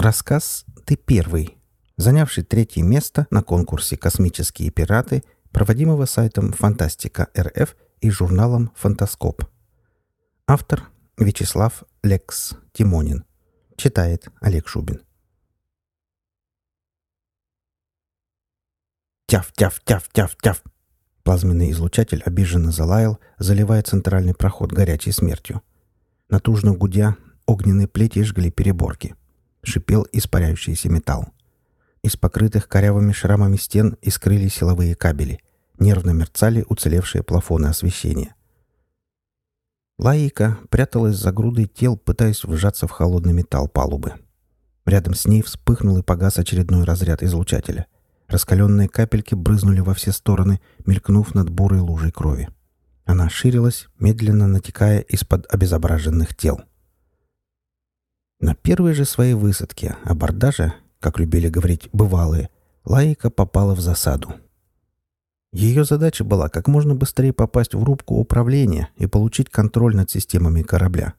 Рассказ «Ты первый», занявший третье место на конкурсе «Космические пираты», проводимого сайтом «Фантастика РФ» и журналом «Фантаскоп». Автор Вячеслав Лекс Тимонин. Читает Олег Шубин. Тяв-тяв-тяв-тяв-тяв. Плазменный излучатель обиженно залаял, заливая центральный проход горячей смертью. Натужно гудя, огненные плети жгли переборки. Шипел испаряющийся металл. Из покрытых корявыми шрамами стен искрыли силовые кабели. Нервно мерцали уцелевшие плафоны освещения. Лаика пряталась за грудой тел, пытаясь вжаться в холодный металл палубы. Рядом с ней вспыхнул и погас очередной разряд излучателя. Раскаленные капельки брызнули во все стороны, мелькнув над бурой лужей крови. Она ширилась, медленно натекая из-под обезображенных тел. На первой же своей высадке, абордаже, как любили говорить бывалые, Лаика попала в засаду. Ее задача была как можно быстрее попасть в рубку управления и получить контроль над системами корабля.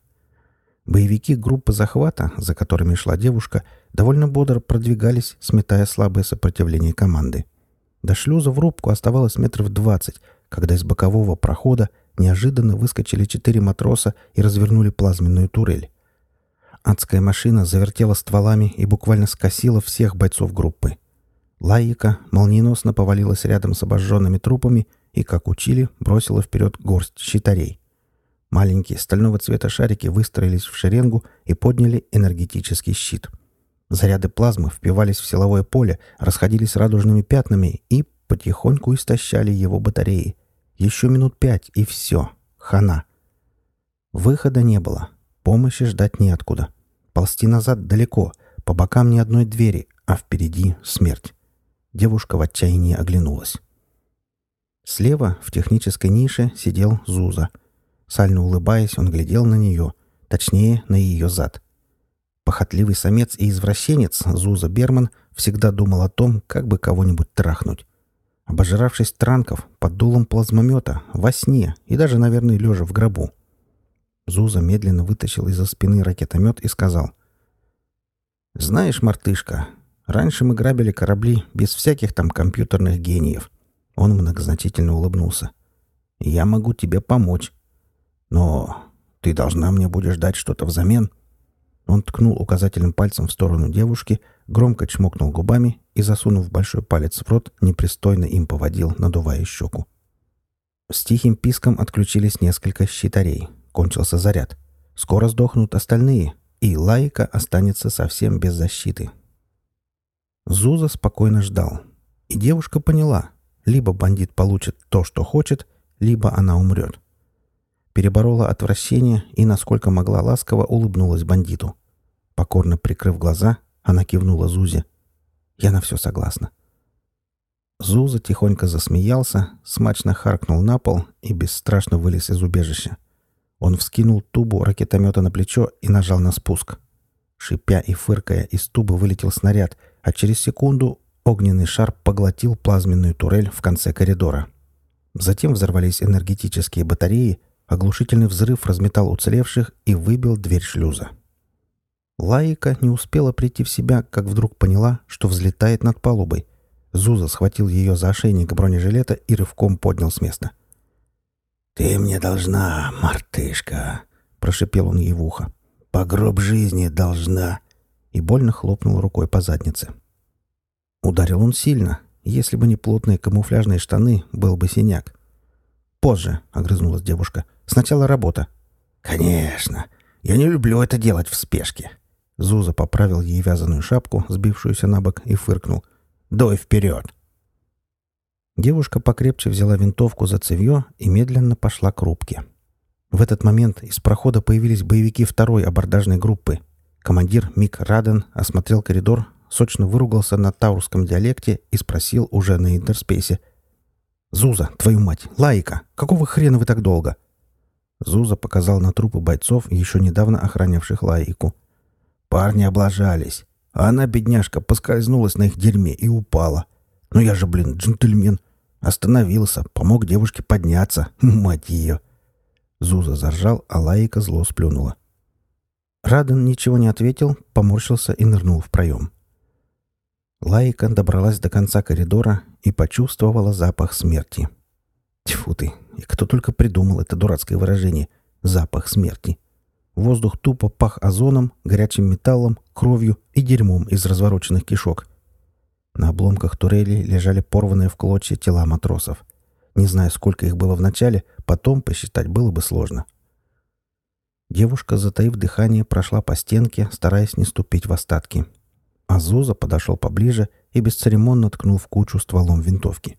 Боевики группы захвата, за которыми шла девушка, довольно бодро продвигались, сметая слабое сопротивление команды. До шлюза в рубку оставалось метров двадцать, когда из бокового прохода неожиданно выскочили четыре матроса и развернули плазменную турель. Адская машина завертела стволами и буквально скосила всех бойцов группы. Лаика молниеносно повалилась рядом с обожженными трупами и, как учили, бросила вперед горсть щитарей. Маленькие стального цвета шарики выстроились в шеренгу и подняли энергетический щит. Заряды плазмы впивались в силовое поле, расходились радужными пятнами и потихоньку истощали его батареи. Еще минут пять, и все. Хана. Выхода не было. Помощи ждать неоткуда. Ползти назад далеко, по бокам ни одной двери, а впереди смерть. Девушка в отчаянии оглянулась. Слева, в технической нише, сидел Зуза. Сально улыбаясь, он глядел на нее, точнее, на ее зад. Похотливый самец и извращенец Зуза Берман всегда думал о том, как бы кого-нибудь трахнуть. Обожравшись транков, под дулом плазмомета, во сне и даже, наверное, лежа в гробу. Зуза медленно вытащил из-за спины ракетомет и сказал. «Знаешь, мартышка, раньше мы грабили корабли без всяких там компьютерных гениев». Он многозначительно улыбнулся. «Я могу тебе помочь. Но ты должна мне будешь дать что-то взамен». Он ткнул указательным пальцем в сторону девушки, громко чмокнул губами и, засунув большой палец в рот, непристойно им поводил, надувая щеку. С тихим писком отключились несколько щитарей — Кончился заряд. Скоро сдохнут остальные, и Лайка останется совсем без защиты. Зуза спокойно ждал. И девушка поняла, либо бандит получит то, что хочет, либо она умрет. Переборола отвращение и, насколько могла ласково, улыбнулась бандиту. Покорно прикрыв глаза, она кивнула Зузе. «Я на все согласна». Зуза тихонько засмеялся, смачно харкнул на пол и бесстрашно вылез из убежища. Он вскинул тубу ракетомета на плечо и нажал на спуск. Шипя и фыркая, из тубы вылетел снаряд, а через секунду огненный шар поглотил плазменную турель в конце коридора. Затем взорвались энергетические батареи, оглушительный взрыв разметал уцелевших и выбил дверь шлюза. Лаика не успела прийти в себя, как вдруг поняла, что взлетает над палубой. Зуза схватил ее за ошейник бронежилета и рывком поднял с места. «Ты мне должна, мартышка!» — прошипел он ей в ухо. «По гроб жизни должна!» И больно хлопнул рукой по заднице. Ударил он сильно. Если бы не плотные камуфляжные штаны, был бы синяк. «Позже», — огрызнулась девушка. «Сначала работа». «Конечно. Я не люблю это делать в спешке». Зуза поправил ей вязаную шапку, сбившуюся на бок, и фыркнул. «Дой вперед!» Девушка покрепче взяла винтовку за цевьё и медленно пошла к рубке. В этот момент из прохода появились боевики второй абордажной группы. Командир Мик Раден осмотрел коридор, сочно выругался на таурском диалекте и спросил уже на интерспейсе. «Зуза, твою мать! Лайка! Какого хрена вы так долго?» Зуза показал на трупы бойцов, еще недавно охранявших Лайку. Парни облажались. А она, бедняжка, поскользнулась на их дерьме и упала. Ну я же, блин, джентльмен. Остановился, помог девушке подняться. Мать ее. Зуза заржал, а Лаика зло сплюнула. Раден ничего не ответил, поморщился и нырнул в проем. Лайка добралась до конца коридора и почувствовала запах смерти. Тьфу ты, и кто только придумал это дурацкое выражение «запах смерти». Воздух тупо пах озоном, горячим металлом, кровью и дерьмом из развороченных кишок. На обломках турели лежали порванные в клочья тела матросов. Не знаю, сколько их было в начале, потом посчитать было бы сложно. Девушка, затаив дыхание, прошла по стенке, стараясь не ступить в остатки. Азуза подошел поближе и бесцеремонно ткнул в кучу стволом винтовки.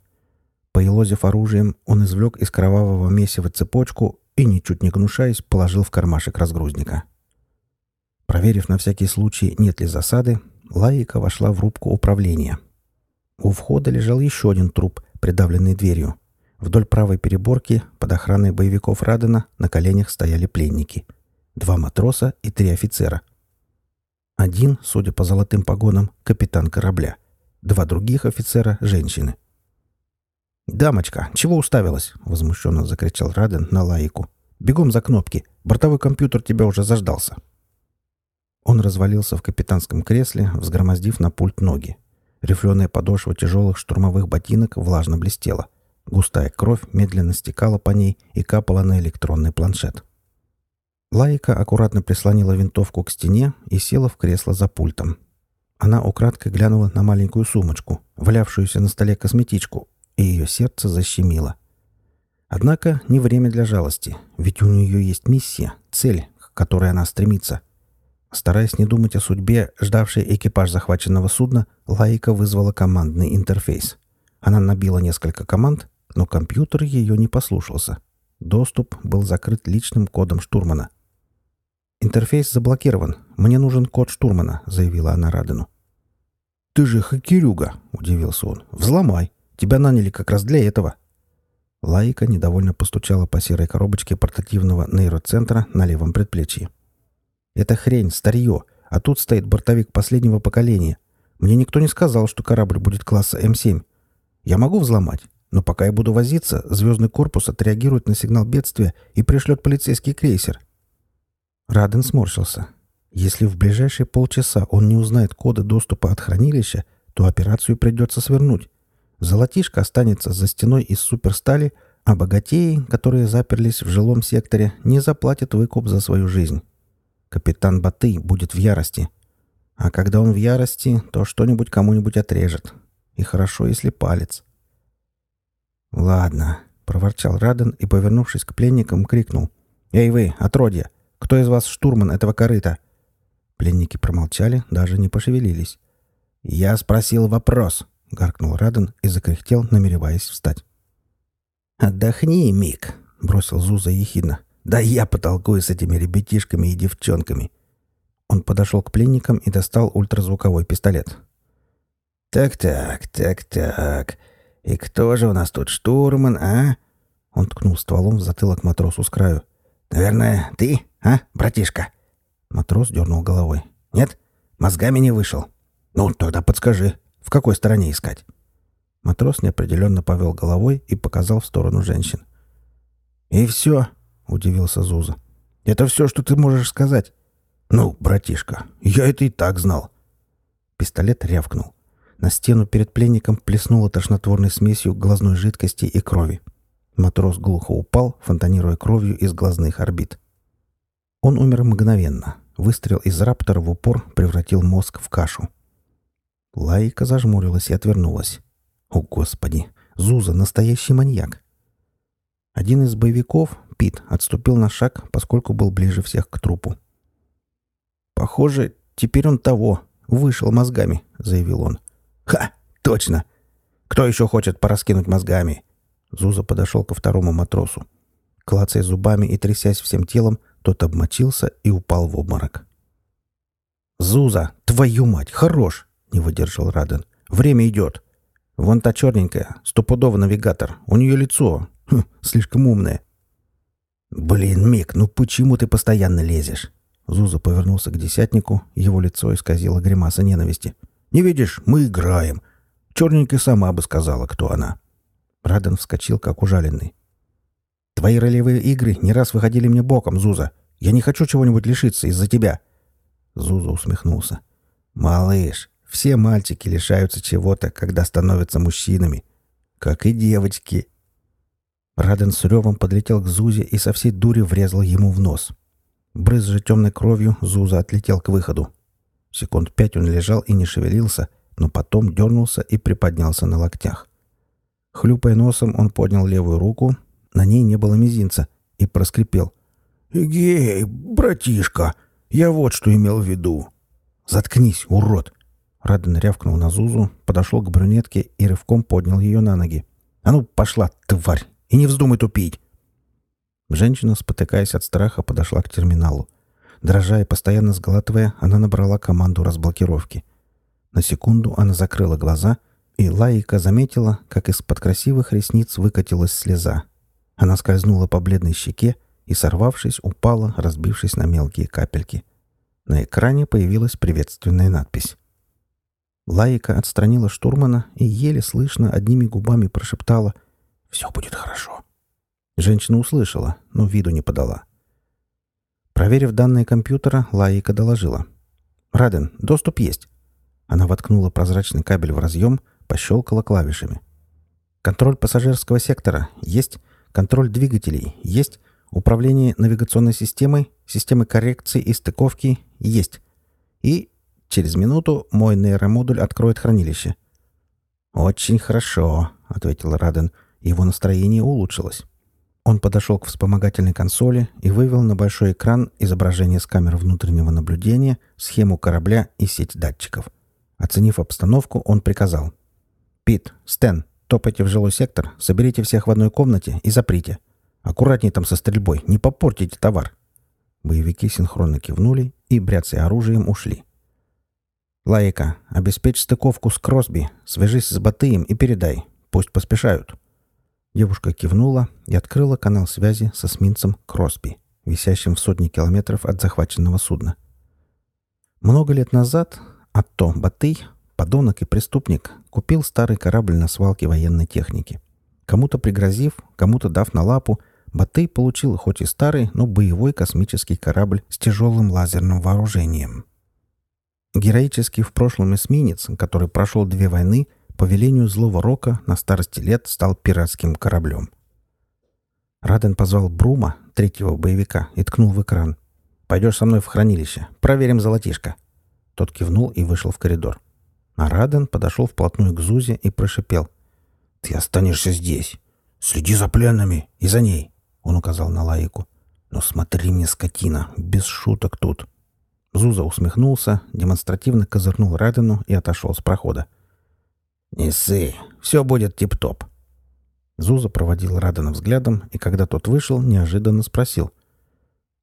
Поелозив оружием, он извлек из кровавого месива цепочку и, ничуть не гнушаясь, положил в кармашек разгрузника. Проверив на всякий случай, нет ли засады, Лаика вошла в рубку управления. У входа лежал еще один труп, придавленный дверью. Вдоль правой переборки, под охраной боевиков Радена, на коленях стояли пленники. Два матроса и три офицера — один, судя по золотым погонам, капитан корабля. Два других офицера — женщины. «Дамочка, чего уставилась?» — возмущенно закричал Раден на лайку. «Бегом за кнопки. Бортовой компьютер тебя уже заждался». Он развалился в капитанском кресле, взгромоздив на пульт ноги. Рифленая подошва тяжелых штурмовых ботинок влажно блестела. Густая кровь медленно стекала по ней и капала на электронный планшет. Лайка аккуратно прислонила винтовку к стене и села в кресло за пультом. Она украдкой глянула на маленькую сумочку, валявшуюся на столе косметичку, и ее сердце защемило. Однако не время для жалости, ведь у нее есть миссия, цель, к которой она стремится. Стараясь не думать о судьбе, ждавшей экипаж захваченного судна, Лайка вызвала командный интерфейс. Она набила несколько команд, но компьютер ее не послушался. Доступ был закрыт личным кодом штурмана — «Интерфейс заблокирован. Мне нужен код штурмана», — заявила она Радену. «Ты же хакерюга!» — удивился он. «Взломай. Тебя наняли как раз для этого». Лайка недовольно постучала по серой коробочке портативного нейроцентра на левом предплечье. «Это хрень, старье, а тут стоит бортовик последнего поколения. Мне никто не сказал, что корабль будет класса М7. Я могу взломать, но пока я буду возиться, звездный корпус отреагирует на сигнал бедствия и пришлет полицейский крейсер. Раден сморщился. Если в ближайшие полчаса он не узнает кода доступа от хранилища, то операцию придется свернуть. Золотишко останется за стеной из суперстали, а богатеи, которые заперлись в жилом секторе, не заплатят выкуп за свою жизнь. Капитан Баты будет в ярости. А когда он в ярости, то что-нибудь кому-нибудь отрежет. И хорошо, если палец. «Ладно», — проворчал Раден и, повернувшись к пленникам, крикнул. «Эй вы, отродья! Кто из вас штурман этого корыта?» Пленники промолчали, даже не пошевелились. «Я спросил вопрос», — гаркнул Раден и закряхтел, намереваясь встать. «Отдохни, Мик», — бросил Зуза ехидно. «Да я потолкую с этими ребятишками и девчонками». Он подошел к пленникам и достал ультразвуковой пистолет. «Так-так, так-так. И кто же у нас тут штурман, а?» Он ткнул стволом в затылок матросу с краю. «Наверное, ты, а, братишка?» Матрос дернул головой. «Нет? Мозгами не вышел. Ну, тогда подскажи, в какой стороне искать?» Матрос неопределенно повел головой и показал в сторону женщин. «И все?» — удивился Зуза. «Это все, что ты можешь сказать?» «Ну, братишка, я это и так знал». Пистолет рявкнул. На стену перед пленником плеснуло тошнотворной смесью глазной жидкости и крови. Матрос глухо упал, фонтанируя кровью из глазных орбит. Он умер мгновенно. Выстрел из раптора в упор превратил мозг в кашу. Лайка зажмурилась и отвернулась. О, Господи! Зуза — настоящий маньяк! Один из боевиков, Пит, отступил на шаг, поскольку был ближе всех к трупу. «Похоже, теперь он того, вышел мозгами», — заявил он. «Ха! Точно! Кто еще хочет пораскинуть мозгами?» Зуза подошел ко второму матросу. Клацая зубами и трясясь всем телом, тот обмочился и упал в обморок. «Зуза, твою мать, хорош!» — не выдержал Раден. «Время идет. Вон та черненькая, стопудово навигатор. У нее лицо. Хм, слишком умное». «Блин, Мик, ну почему ты постоянно лезешь?» Зуза повернулся к десятнику, его лицо исказило гримаса ненависти. «Не видишь, мы играем. Черненькая сама бы сказала, кто она». Раден вскочил, как ужаленный. «Твои ролевые игры не раз выходили мне боком, Зуза. Я не хочу чего-нибудь лишиться из-за тебя. Зуза усмехнулся. «Малыш, все мальчики лишаются чего-то, когда становятся мужчинами. Как и девочки». Раден с ревом подлетел к Зузе и со всей дури врезал ему в нос. Брызжа темной кровью, Зуза отлетел к выходу. Секунд пять он лежал и не шевелился, но потом дернулся и приподнялся на локтях. Хлюпая носом, он поднял левую руку, на ней не было мизинца, и проскрипел. «Эгей, братишка, я вот что имел в виду». «Заткнись, урод!» Раден рявкнул на Зузу, подошел к брюнетке и рывком поднял ее на ноги. «А ну, пошла, тварь! И не вздумай тупить!» Женщина, спотыкаясь от страха, подошла к терминалу. Дрожа и постоянно сглатывая, она набрала команду разблокировки. На секунду она закрыла глаза, и Лаика заметила, как из-под красивых ресниц выкатилась слеза. Она скользнула по бледной щеке и, сорвавшись, упала, разбившись на мелкие капельки. На экране появилась приветственная надпись. Лаика отстранила штурмана и еле слышно одними губами прошептала «Все будет хорошо». Женщина услышала, но виду не подала. Проверив данные компьютера, Лаика доложила. «Раден, доступ есть». Она воткнула прозрачный кабель в разъем, пощелкала клавишами. «Контроль пассажирского сектора есть, контроль двигателей есть, управление навигационной системой, системы коррекции и стыковки есть. И через минуту мой нейромодуль откроет хранилище». «Очень хорошо», — ответил Раден. Его настроение улучшилось. Он подошел к вспомогательной консоли и вывел на большой экран изображение с камер внутреннего наблюдения, схему корабля и сеть датчиков. Оценив обстановку, он приказал. «Пит, Стэн, топайте в жилой сектор, соберите всех в одной комнате и заприте. Аккуратней там со стрельбой, не попортите товар». Боевики синхронно кивнули и, бряцая оружием, ушли. «Лаика, обеспечь стыковку с Кросби, свяжись с Батыем и передай. Пусть поспешают». Девушка кивнула и открыла канал связи с эсминцем Кросби, висящим в сотни километров от захваченного судна. Много лет назад Атто Батый, подонок и преступник, купил старый корабль на свалке военной техники. Кому-то пригрозив, кому-то дав на лапу, Батый получил хоть и старый, но боевой космический корабль с тяжелым лазерным вооружением. Героический в прошлом эсминец, который прошел две войны – по велению злого рока на старости лет стал пиратским кораблем. Раден позвал Брума, третьего боевика, и ткнул в экран. «Пойдешь со мной в хранилище. Проверим золотишко». Тот кивнул и вышел в коридор. А Раден подошел вплотную к Зузе и прошипел. «Ты останешься здесь. Следи за пленными и за ней», — он указал на Лаику. «Но смотри мне, скотина, без шуток тут». Зуза усмехнулся, демонстративно козырнул Радену и отошел с прохода. «Не ссы, все будет тип-топ». Зуза проводил Радана взглядом, и когда тот вышел, неожиданно спросил.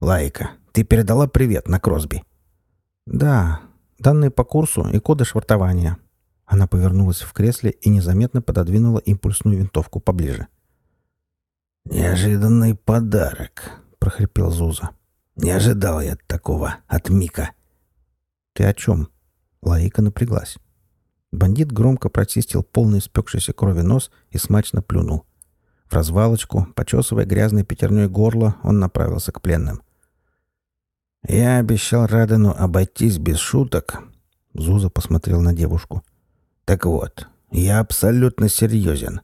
«Лайка, ты передала привет на Кросби?» «Да, данные по курсу и коды швартования». Она повернулась в кресле и незаметно пододвинула импульсную винтовку поближе. «Неожиданный подарок», — прохрипел Зуза. «Не ожидал я такого от Мика». «Ты о чем?» Лаика напряглась. Бандит громко прочистил полный спекшейся крови нос и смачно плюнул. В развалочку, почесывая грязной пятерней горло, он направился к пленным. «Я обещал Радену обойтись без шуток», — Зуза посмотрел на девушку. «Так вот, я абсолютно серьезен».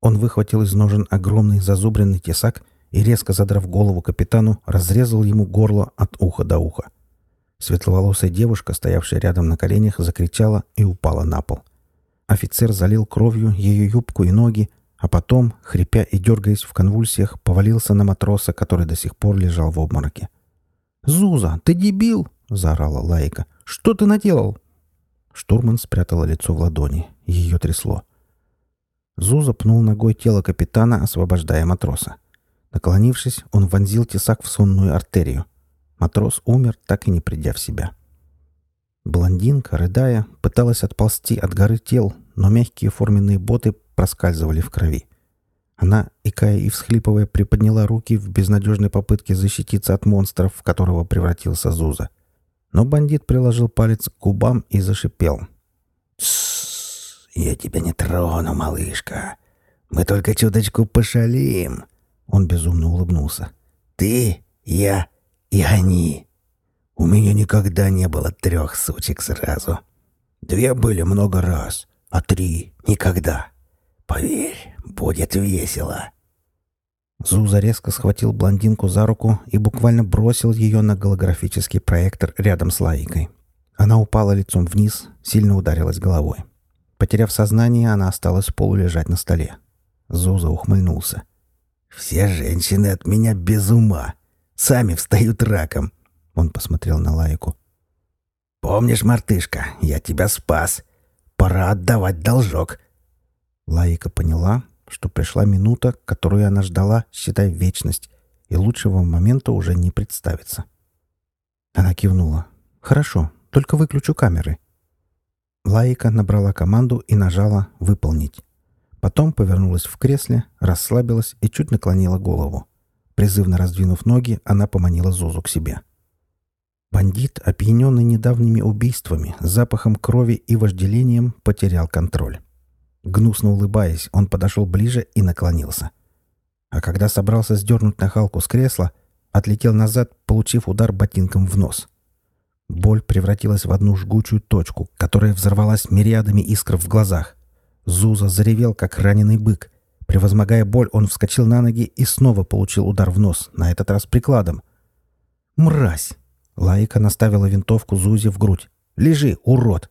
Он выхватил из ножен огромный зазубренный тесак и, резко задрав голову капитану, разрезал ему горло от уха до уха. Светловолосая девушка, стоявшая рядом на коленях, закричала и упала на пол. Офицер залил кровью ее юбку и ноги, а потом, хрипя и дергаясь в конвульсиях, повалился на матроса, который до сих пор лежал в обмороке. «Зуза, ты дебил!» — заорала Лайка. «Что ты наделал?» Штурман спрятала лицо в ладони. Ее трясло. Зуза пнул ногой тело капитана, освобождая матроса. Наклонившись, он вонзил тесак в сонную артерию. Матрос умер, так и не придя в себя. Блондинка, рыдая, пыталась отползти от горы тел, но мягкие форменные боты проскальзывали в крови. Она, икая и всхлипывая, приподняла руки в безнадежной попытке защититься от монстров, в которого превратился Зуза. Но бандит приложил палец к губам и зашипел. «Тссс, я тебя не трону, малышка. Мы только чуточку пошалим». Он безумно улыбнулся. «Ты, я и они. У меня никогда не было трех сучек сразу. Две были много раз, а три — никогда. Поверь, будет весело». Зуза резко схватил блондинку за руку и буквально бросил ее на голографический проектор рядом с Лаикой. Она упала лицом вниз, сильно ударилась головой. Потеряв сознание, она осталась полулежать на столе. Зуза ухмыльнулся. «Все женщины от меня без ума. Сами встают раком». Он посмотрел на Лайку. «Помнишь, мартышка, я тебя спас. Пора отдавать должок». Лайка поняла, что пришла минута, которую она ждала, считай, вечность, и лучшего момента уже не представится. Она кивнула. «Хорошо, только выключу камеры». Лайка набрала команду и нажала «Выполнить». Потом повернулась в кресле, расслабилась и чуть наклонила голову. Призывно раздвинув ноги, она поманила Зузу к себе. Бандит, опьяненный недавними убийствами, запахом крови и вожделением, потерял контроль. Гнусно улыбаясь, он подошел ближе и наклонился. А когда собрался сдернуть нахалку с кресла, отлетел назад, получив удар ботинком в нос. Боль превратилась в одну жгучую точку, которая взорвалась мириадами искр в глазах. Зуза заревел, как раненый бык. Превозмогая боль, он вскочил на ноги и снова получил удар в нос, на этот раз прикладом. «Мразь!» Лаика наставила винтовку Зузе в грудь. «Лежи, урод!»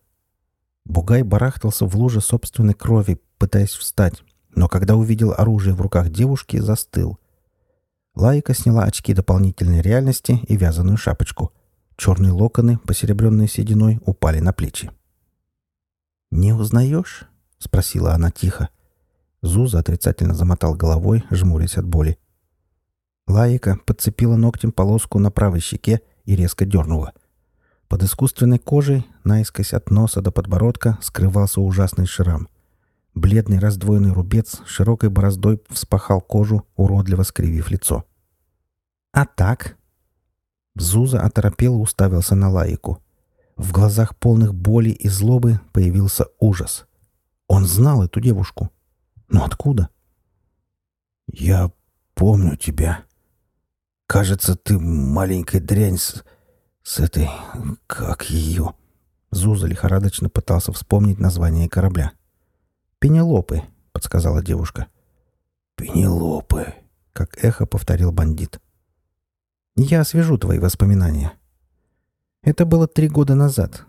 Бугай барахтался в луже собственной крови, пытаясь встать, но когда увидел оружие в руках девушки, застыл. Лайка сняла очки дополнительной реальности и вязаную шапочку. Черные локоны, посеребренные сединой, упали на плечи. «Не узнаешь?» — спросила она тихо. Зуза отрицательно замотал головой, жмурясь от боли. Лаика подцепила ногтем полоску на правой щеке и резко дернула. Под искусственной кожей, наискось от носа до подбородка, скрывался ужасный шрам. Бледный раздвоенный рубец широкой бороздой вспахал кожу, уродливо скривив лицо. «А так?» Зуза оторопело уставился на Лаику. В глазах полных боли и злобы появился ужас — он знал эту девушку. Но откуда? «Я помню тебя. Кажется, ты маленькая дрянь с, с этой... Как ее?» Зуза лихорадочно пытался вспомнить название корабля. «Пенелопы», — подсказала девушка. «Пенелопы», — как эхо повторил бандит. «Я освежу твои воспоминания. Это было три года назад,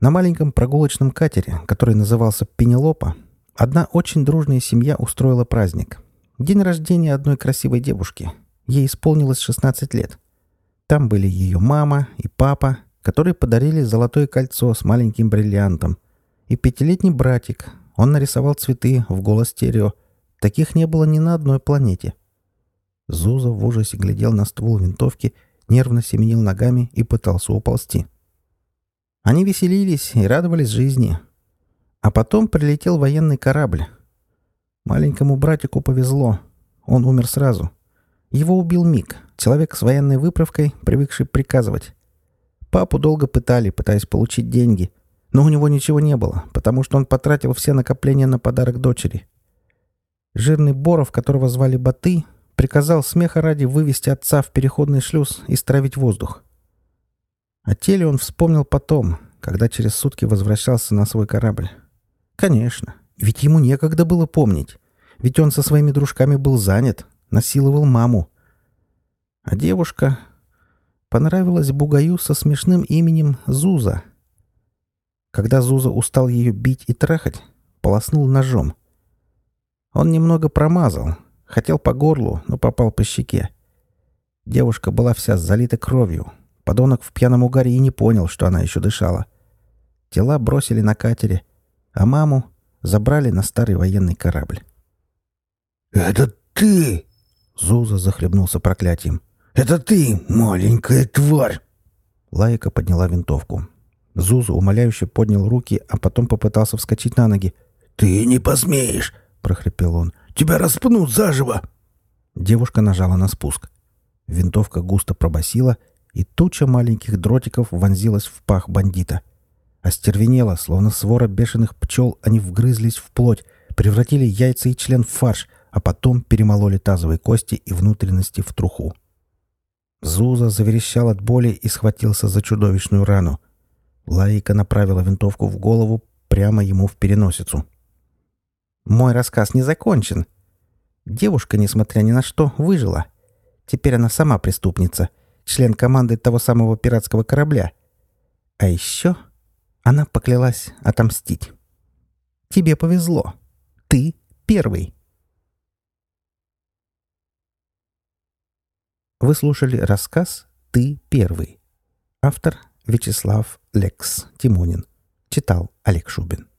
на маленьком прогулочном катере, который назывался «Пенелопа», одна очень дружная семья устроила праздник. День рождения одной красивой девушки. Ей исполнилось 16 лет. Там были ее мама и папа, которые подарили золотое кольцо с маленьким бриллиантом. И пятилетний братик. Он нарисовал цветы в голос стерео. Таких не было ни на одной планете. Зуза в ужасе глядел на ствол винтовки, нервно семенил ногами и пытался уползти. — они веселились и радовались жизни. А потом прилетел военный корабль. Маленькому братику повезло. Он умер сразу. Его убил Мик, человек с военной выправкой, привыкший приказывать. Папу долго пытали, пытаясь получить деньги. Но у него ничего не было, потому что он потратил все накопления на подарок дочери. Жирный Боров, которого звали Баты, приказал смеха ради вывести отца в переходный шлюз и стравить воздух. О теле он вспомнил потом, когда через сутки возвращался на свой корабль. Конечно, ведь ему некогда было помнить. Ведь он со своими дружками был занят, насиловал маму. А девушка понравилась Бугаю со смешным именем Зуза. Когда Зуза устал ее бить и трахать, полоснул ножом. Он немного промазал, хотел по горлу, но попал по щеке. Девушка была вся залита кровью, Подонок в пьяном угаре и не понял, что она еще дышала. Тела бросили на катере, а маму забрали на старый военный корабль. «Это ты!» — Зуза захлебнулся проклятием. «Это ты, маленькая тварь!» Лайка подняла винтовку. Зуза умоляюще поднял руки, а потом попытался вскочить на ноги. «Ты не посмеешь!» — прохрипел он. «Тебя распнут заживо!» Девушка нажала на спуск. Винтовка густо пробасила, и туча маленьких дротиков вонзилась в пах бандита. Остервенело, словно свора бешеных пчел, они вгрызлись в плоть, превратили яйца и член в фарш, а потом перемололи тазовые кости и внутренности в труху. Зуза заверещал от боли и схватился за чудовищную рану. Лаика направила винтовку в голову прямо ему в переносицу. «Мой рассказ не закончен. Девушка, несмотря ни на что, выжила. Теперь она сама преступница, член команды того самого пиратского корабля. А еще она поклялась отомстить. Тебе повезло. Ты первый». Вы слушали рассказ «Ты первый». Автор Вячеслав Лекс Тимонин. Читал Олег Шубин.